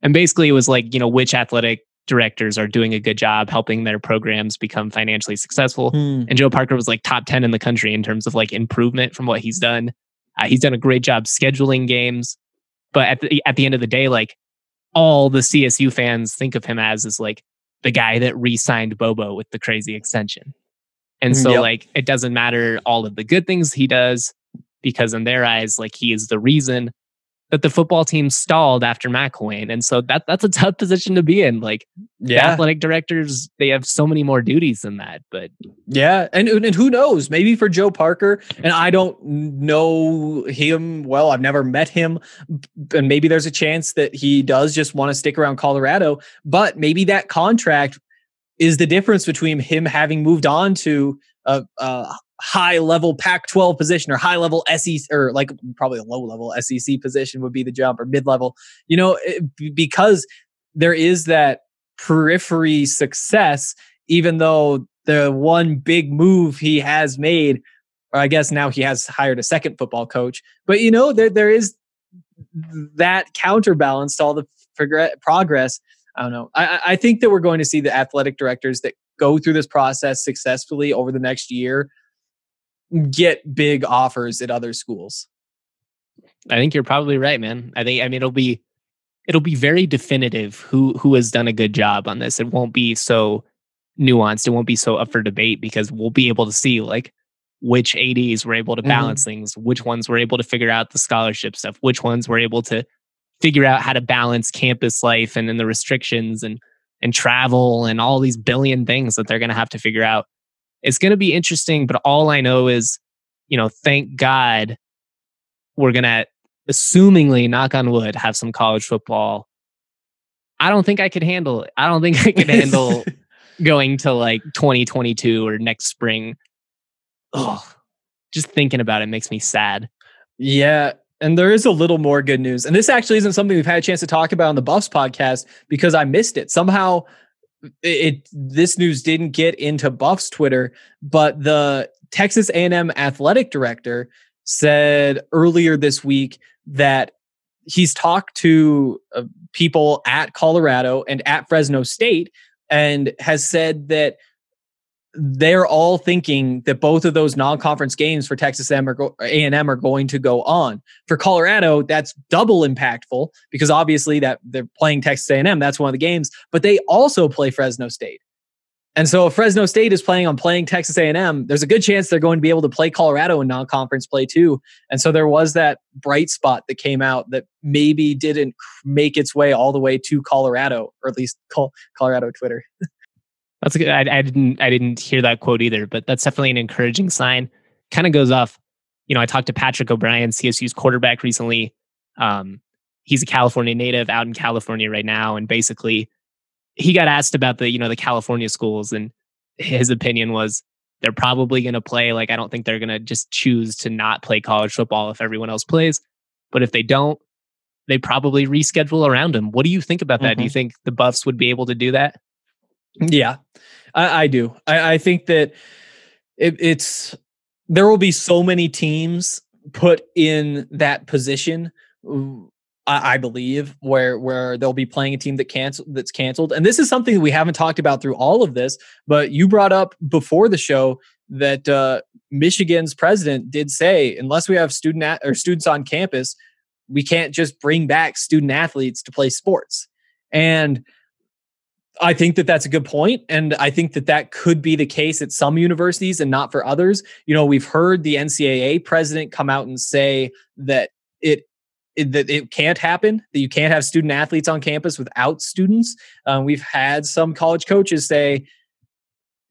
and basically it was like, you know, which athletic directors are doing a good job helping their programs become financially successful. Hmm. And Joe Parker was like top 10 in the country in terms of like improvement from what he's done. Uh, he's done a great job scheduling games. But at the, at the end of the day, like all the CSU fans think of him as is like the guy that re-signed Bobo with the crazy extension. And so yep. like it doesn't matter all of the good things he does because in their eyes, like he is the reason that the football team stalled after McElwain. And so that that's a tough position to be in. Like yeah. athletic directors, they have so many more duties than that. But yeah, and and who knows? Maybe for Joe Parker, and I don't know him well. I've never met him, and maybe there's a chance that he does just want to stick around Colorado. But maybe that contract is the difference between him having moved on to a, a high level Pac 12 position or high level SEC or like probably a low level SEC position would be the jump or mid level, you know, eh, it, because there is that periphery success, even though the one big move he has made, or I guess now he has hired a second football coach, but you know, there, there is that counterbalance to all the progress. I don't know. I, I think that we're going to see the athletic directors that go through this process successfully over the next year get big offers at other schools. I think you're probably right, man. I think I mean it'll be it'll be very definitive who who has done a good job on this. It won't be so nuanced. It won't be so up for debate because we'll be able to see like which ADs were able to mm-hmm. balance mm-hmm. things, which ones were able to figure out the scholarship stuff, which ones were able to figure out how to balance campus life and then the restrictions and and travel and all these billion things that they're going to have to figure out it's going to be interesting, but all I know is, you know, thank God we're going to, assumingly, knock on wood, have some college football. I don't think I could handle it. I don't think I could handle <laughs> going to like 2022 or next spring. Oh, just thinking about it makes me sad. Yeah. And there is a little more good news. And this actually isn't something we've had a chance to talk about on the Buffs podcast because I missed it. Somehow it this news didn't get into Buff's Twitter, but the Texas A&M athletic director said earlier this week that he's talked to uh, people at Colorado and at Fresno State and has said that they're all thinking that both of those non-conference games for Texas A&M are, go- A&M are going to go on. For Colorado, that's double impactful because obviously that they're playing Texas A&M. That's one of the games, but they also play Fresno State. And so if Fresno State is playing on playing Texas A&M, there's a good chance they're going to be able to play Colorado in non-conference play too. And so there was that bright spot that came out that maybe didn't make its way all the way to Colorado, or at least Colorado Twitter. <laughs> That's a good. I, I didn't. I didn't hear that quote either, but that's definitely an encouraging sign. Kind of goes off you know, I talked to Patrick O'Brien, CSU's quarterback recently. Um, he's a California native out in California right now. And basically he got asked about the, you know, the California schools and his opinion was they're probably going to play. Like, I don't think they're going to just choose to not play college football if everyone else plays. But if they don't, they probably reschedule around them. What do you think about that? Mm-hmm. Do you mm-hmm. think the Buffs would be able to do that? Yeah, I, I do. I, I, think that it, it's there will be so many teams put in that position I, believe, where where they'll be playing a team that cancel that's canceled. And this is something that we haven't talked about through all of this, but you brought up before the show that uh, Michigan's president did say, unless we have student at, or students on campus, we can't just bring back student athletes to play sports. And I think that that's a good point, and I think that that could be the case at some universities and not for others. You know, we've heard the NCAA president come out and say that it that it can't happen that you can't have student athletes on campus without students. Um, we've had some college coaches say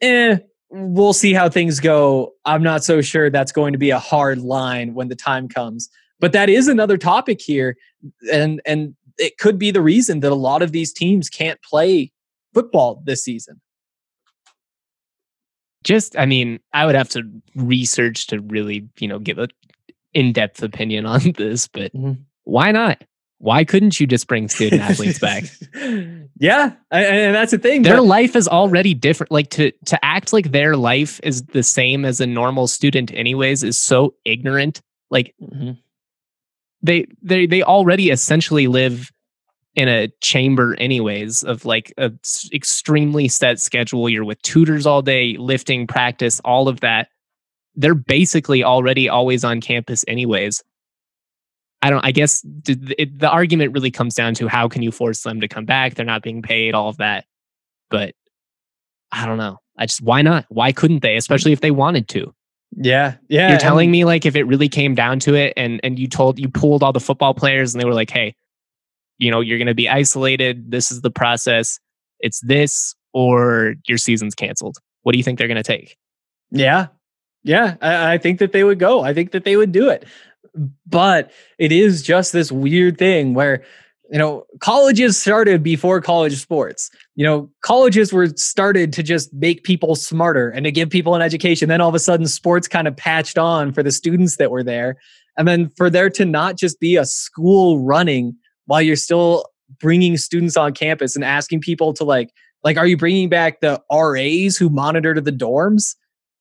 eh we'll see how things go. I'm not so sure that's going to be a hard line when the time comes. But that is another topic here and and it could be the reason that a lot of these teams can't play football this season just i mean i would have to research to really you know give a in-depth opinion on <laughs> this but mm-hmm why not? Why couldn't you just bring student athletes back? <laughs> yeah, and that's the thing. Their but- life is already different. Like to to act like their life is the same as a normal student, anyways, is so ignorant. Like mm-hmm. they they they already essentially live in a chamber anyways of like a extremely set schedule you're with tutors all day lifting practice all of that they're basically already always on campus anyways I don't. I guess it, the argument really comes down to how can you force them to come back? They're not being paid, all of that. But I don't know. I just why not? Why couldn't they? Especially if they wanted to. Yeah, yeah. You're telling me like if it really came down to it, and and you told you pulled all the football players, and they were like, hey, you know, you're going to be isolated. This is the process. It's this, or your season's canceled. What do you think they're going to take? Yeah, yeah, I, I, think that they would go. I think that they would do it but it is just this weird thing where you know colleges started before college sports you know colleges were started to just make people smarter and to give people an education then all of a sudden sports kind of patched on for the students that were there and then for there to not just be a school running while you're still bringing students on campus and asking people to like like are you bringing back the RAs who monitor the dorms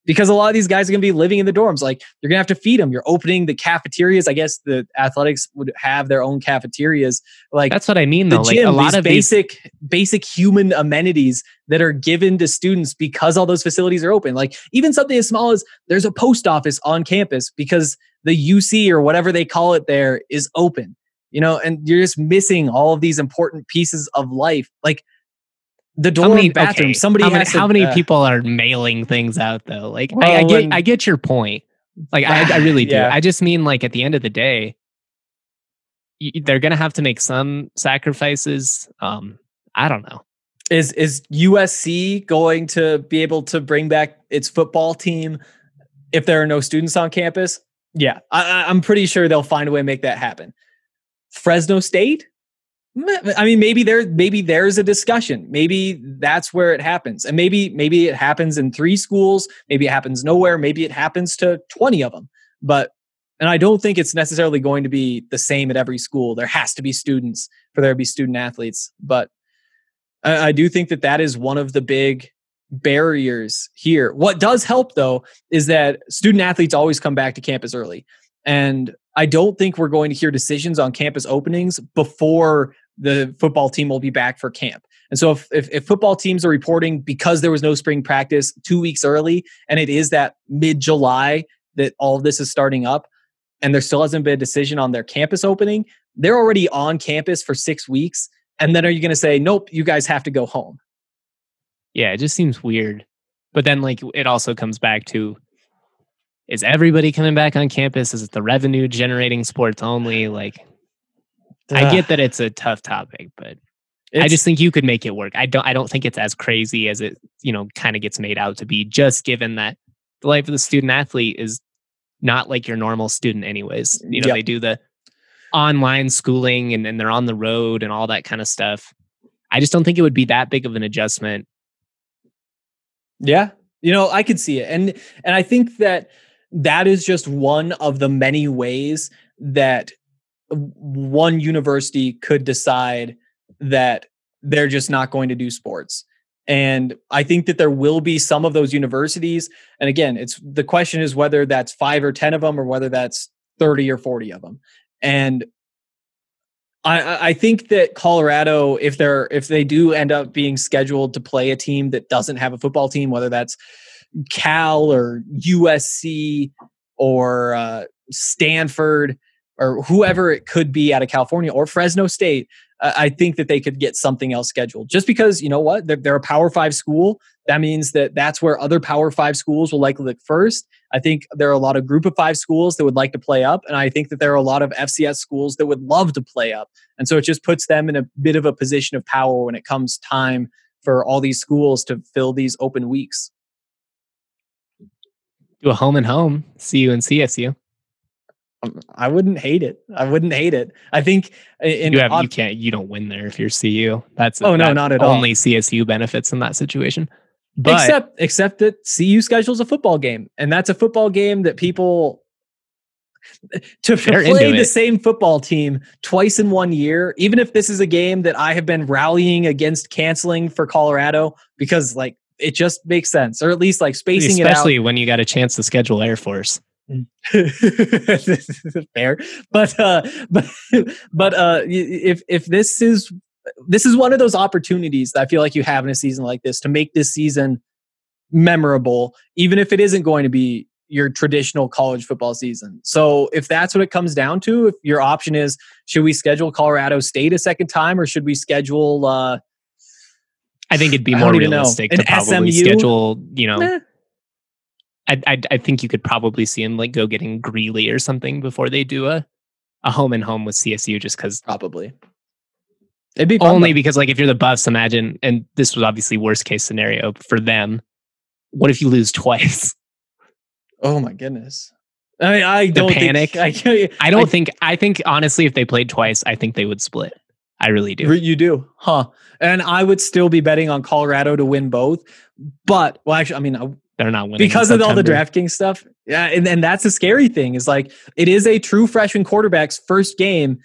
because a lot of these guys are going to be living in the dorms. Like you're going to have to feed them. You're opening the cafeterias. I guess the athletics would have their own cafeterias. Like that's what I mean. Though, the gym, like a lot of basic, these... basic human amenities that are given to students because all those facilities are open. Like even something as small as there's a post office on campus because the UC or whatever they call it there is open. You know, and you're just missing all of these important pieces of life. Like the dorm many, bathroom. Okay. Somebody how many, to, how many uh, people are mailing things out though? Like well, I, I, get, I get your point. Like I, I really do. Yeah. I just mean like at the end of the day, they're gonna have to make some sacrifices. Um, I don't know. Is is USC going to be able to bring back its football team if there are no students on campus? Yeah, I, I'm pretty sure they'll find a way to make that happen. Fresno State, I mean, maybe there, maybe there's a discussion. Maybe that's where it happens, and maybe maybe it happens in three schools. Maybe it happens nowhere. Maybe it happens to twenty of them. But and I don't think it's necessarily going to be the same at every school. There has to be students for there to be student athletes. But I, I do think that that is one of the big barriers here. What does help though is that student athletes always come back to campus early. And I don't think we're going to hear decisions on campus openings before the football team will be back for camp. And so if, if, if, football teams are reporting because there was no spring practice two weeks early, and it is that mid July that all of this is starting up, and there still hasn't been a decision on their campus opening, they're already on campus for six weeks. And then are you going to say, nope, you guys have to go home? Yeah, it just seems weird. But then, like, it also comes back to is everybody coming back on campus? Is it the revenue generating sports only? Like, I get that it's a tough topic, but it's, I just think you could make it work. I don't. I don't think it's as crazy as it you know kind of gets made out to be. Just given that the life of the student athlete is not like your normal student, anyways. You know, Yep. they do the online schooling and then they're on the road and all that kind of stuff. I just don't think it would be that big of an adjustment. Yeah. You know, I could see it. And and I think that that is just one of the many ways that one university could decide that they're just not going to do sports. And I think that there will be some of those universities. And again, it's the question is whether that's five or 10 of them or whether that's 30 or 40 of them. And I- I, I think that Colorado, if they're if they do end up being scheduled to play a team that doesn't have a football team, whether that's Cal or USC or uh, Stanford or whoever it could be out of California or Fresno State, uh, I think that they could get something else scheduled. Just because you know what they're, they're a Power Five school, that means that that's where other Power Five schools will likely look first. I think there are a lot of Group of Five schools that would like to play up, and I think that there are a lot of FCS schools that would love to play up, and so it just puts them in a bit of a position of power when it comes time for all these schools to fill these open weeks. Do a home and home, CU and CSU. Um, I wouldn't hate it. I wouldn't hate it. I think in you have ob- you can't you don't win there if you're CU. That's Oh, no, not at all. Only CSU benefits in that situation. But except except that CU schedules a football game, and that's a football game that people to play the it. same football team twice in one year. Even if this is a game that I have been rallying against canceling for Colorado because like it just makes sense, or at least like spacing it. out. especially when you got a chance to schedule Air Force. <laughs> Fair, but uh, but but uh, if if this is this is one of those opportunities that I feel like you have in a season like this to make this season memorable, even if it isn't going to be your traditional college football season. So if that's what it comes down to, if your option is should we schedule Colorado State a second time or should we schedule uh I think it'd be more don't even know. realistic to probably SMU? schedule, you know, eh, I, I I think you could probably see him like go getting Greeley or something before they do a a home and home with CSU just because probably. It'd be only though. because like if you're the Buffs, imagine and this was obviously worst case scenario for them. What if you lose twice? Oh my goodness. I mean, I don't panic. Think, <laughs> I, I don't think I think honestly if they played twice, I think they would split. I really do. You do, huh? And I would still be betting on Colorado to win both. But well, actually, I mean, They're not winning because of all the. DraftKings stuff. Yeah, and, and that's the scary thing is like it is a true freshman quarterback's first game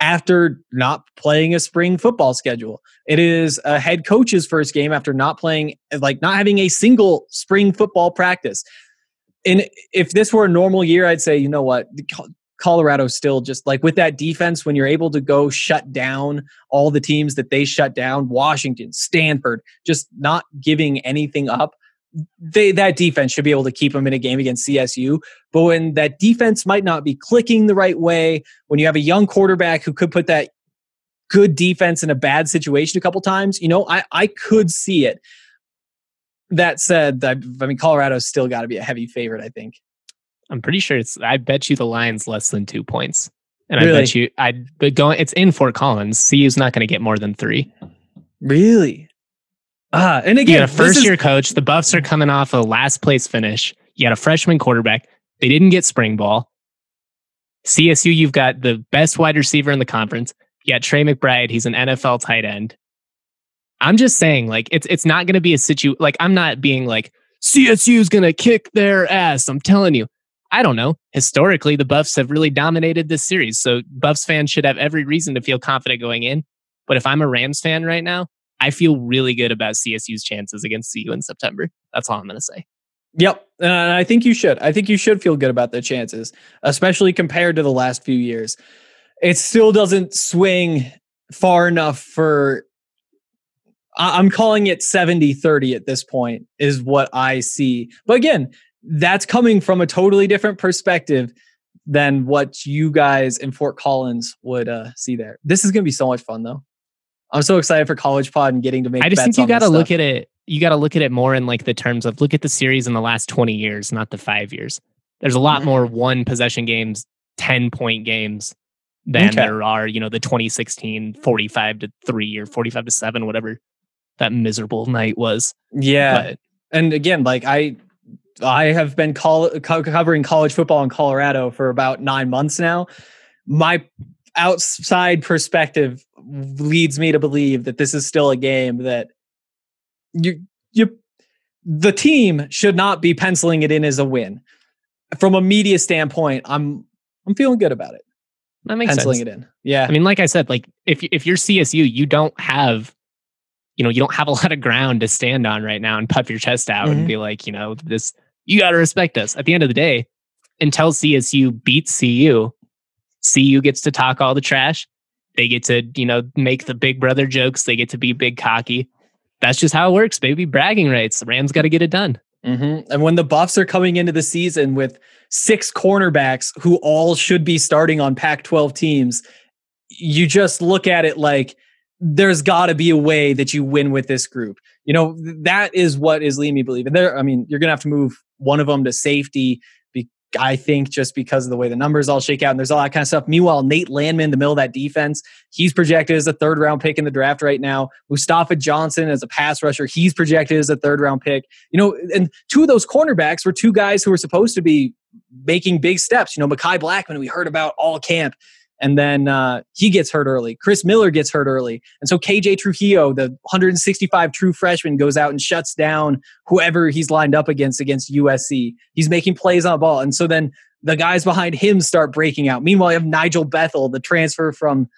after not playing a spring football schedule. It is a head coach's first game after not playing, like not having a single spring football practice. And if this were a normal year, I'd say, you know what, Colorado still just like with that defense, when you're able to go shut down all the teams that they shut down, Washington, Stanford, just not giving anything up they that defense should be able to keep them in a game against CSU. But when that defense might not be clicking the right way, when you have a young quarterback who could put that good defense in a bad situation a couple times, you know, I I could see it. That said, I, I mean Colorado's still got to be a heavy favorite. I think. I'm pretty sure it's I bet you the line's less than two points. And I bet you I but going it's in Fort Collins. CU's not gonna get more than three. Really. Ah, and You again, got a first is- year coach. The Buffs are coming off a last place finish. You got a freshman quarterback. They didn't get spring ball. CSU, you've got the best wide receiver in the conference. You got Trey McBride. He's an NFL tight end. I'm just saying, like, it's it's not going to be a situ. Like, I'm not being like CSU is going to kick their ass. I'm telling you. I don't know. Historically, the Buffs have really dominated this series, so Buffs fans should have every reason to feel confident going in. But if I'm a Rams fan right now, I feel really good about CSU's chances against CU in September. That's all I'm going to say. Yep. And I think you should. I think you should feel good about their chances, especially compared to the last few years. It still doesn't swing far enough for. I'm calling it 70 30 at this point, is what I see. But again, that's coming from a totally different perspective than what you guys in Fort Collins would uh, see there. This is going to be so much fun, though. I'm so excited for College Pod and getting to make I just think you got to look at it. You got to look at it more in like the terms of look at the series in the last 20 years, not the five years. There's a lot Mm. more one possession games, 10 point games than Okay. there are, you know, the 2016 45 to three or 45 to seven, whatever that miserable night was. Yeah. But and again like i I have been call, co- covering college football in Colorado for about nine months now. My outside perspective leads me to believe that this is still a game that you you the team should not be penciling it in as a win. From a media standpoint, I'm I'm feeling good about it. That makes penciling sense. it in. Yeah. I mean, like I said, like if if you're CSU, you don't have, you know, you don't have a lot of ground to stand on right now and puff your chest out Mhm. and be like, you know, this you got to respect us. At the end of the day, until CSU beats CU, CU gets to talk all the trash. They get to, you know, make the big brother jokes. They get to be big cocky. That's just how it works, baby. Bragging rights. Rams got to get it done. hmm And when the Buffs are coming into the season with six cornerbacks who all should be starting on Pac 12 teams, you just look at it like there's got to be a way that you win with this group. You know, that is what is leading me believe. And there, I mean, you're going to have to move one of them to safety. I think just because of the way the numbers all shake out and there's all that kind of stuff. Meanwhile, Nate Landman, the middle of that defense, he's projected as a third round pick in the draft right now. Mustafa Johnson as a pass rusher, he's projected as a third round pick. You know, and two of those cornerbacks were two guys who were supposed to be making big steps. You know, Mekhi Blackmon, we heard about all camp. And then uh, he gets hurt early. Chris Miller gets hurt early. And so KJ Trujillo, the 165 true freshman, goes out and shuts down whoever he's lined up against against USC. He's making plays on the ball. And so then the guys behind him start breaking out. Meanwhile, you have Nigel Bethel, the transfer from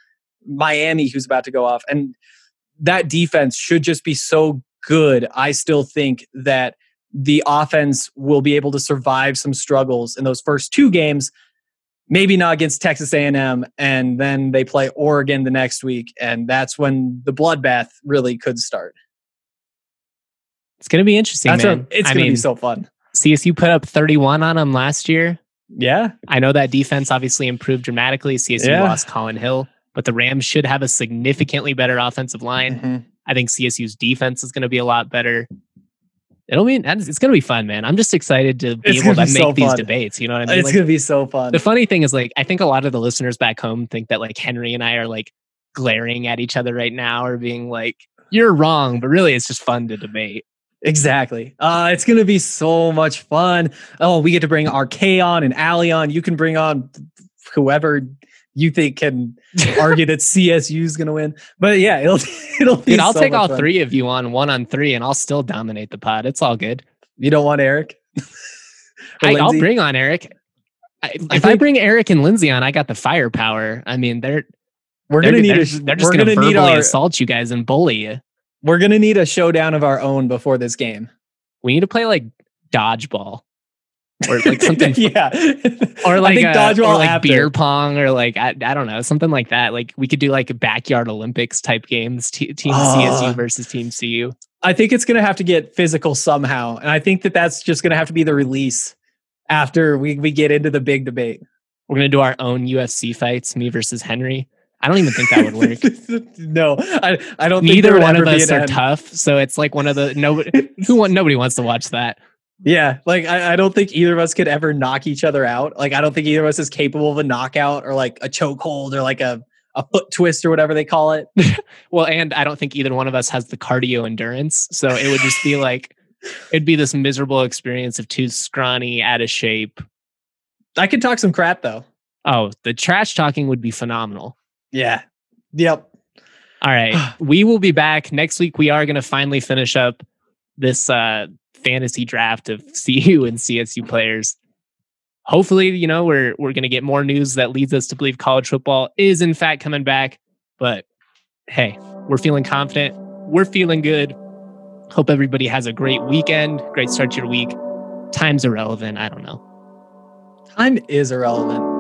Miami, who's about to go off. And that defense should just be so good. I still think that the offense will be able to survive some struggles in those first two games maybe not against texas a&m and then they play oregon the next week and that's when the bloodbath really could start It's going to be interesting, that's man. what, it's going to be so fun CSU put up 31 on them last year. yeah I know that defense obviously improved dramatically. CSU Yeah. lost Collin Hill, but the Rams should have a significantly better offensive line. Mhm. I think CSU's defense is going to be a lot better. It'll be it's going to be fun, man. I'm just excited to be It's able to gonna make so these debates. You know what I mean? it's Like, going to be so fun the funny thing is, like, I think a lot of the listeners back home think that like Henry and I are like glaring at each other right now or being like, "You're wrong," but really, it's just fun to debate. Exactly. Uh, it's going to be so much fun. Oh, we get to bring Arke on and Ali on. You can bring on whoever you think can <laughs> argue that CSU is going to win. But yeah, it'll <laughs> it'll be. Dude, I'll so take all fun. three of you on one on three, and I'll still dominate the pod. It's all good. You don't want Eric? <laughs> I, I'll bring on Eric. I, if I, think- bring Eric and Lindsay on, I got the firepower. I mean, they're We're they're, gonna need they're, a. just- they're just going to verbally need our. assault you guys and bully you. We're gonna need a showdown of our own before this game. We need to play like dodgeball or like something, <laughs> yeah. or like think uh, dodgeball or like after. beer pong, or like I, I don't know something like that. Like we could do like backyard Olympics type games, t- team Ah. CSU versus team CU. I think it's going to have to get physical somehow, and I think that that's just going to have to be the release after we we get into the big debate. We're gonna do our own UFC fights, me versus Henry. I don't even think that would work. <laughs> no, I I don't Neither one of us are end. tough, so it's like one of the nobody <laughs> who nobody wants to watch that. Yeah, like I, I don't think either of us could ever knock each other out. Like I don't think either of us is capable of a knockout or like a chokehold or like a a foot twist or whatever they call it. <laughs> Well, and I don't think either one of us has the cardio endurance. So it would just be <laughs> like, it'd be this miserable experience of two scrawny, out of shape. I could talk some crap though. Oh, the trash talking would be phenomenal. Yeah. Yep. All right. <sighs> we will be back next week. We are going to finally finish up this uh, fantasy draft of CU and CSU players. Hopefully, you know, we're we're going to get more news that leads us to believe college football is in fact coming back. But hey, we're feeling confident. We're feeling good. Hope everybody has a great weekend, great start to your week. Time's irrelevant. I don't know. Time is irrelevant.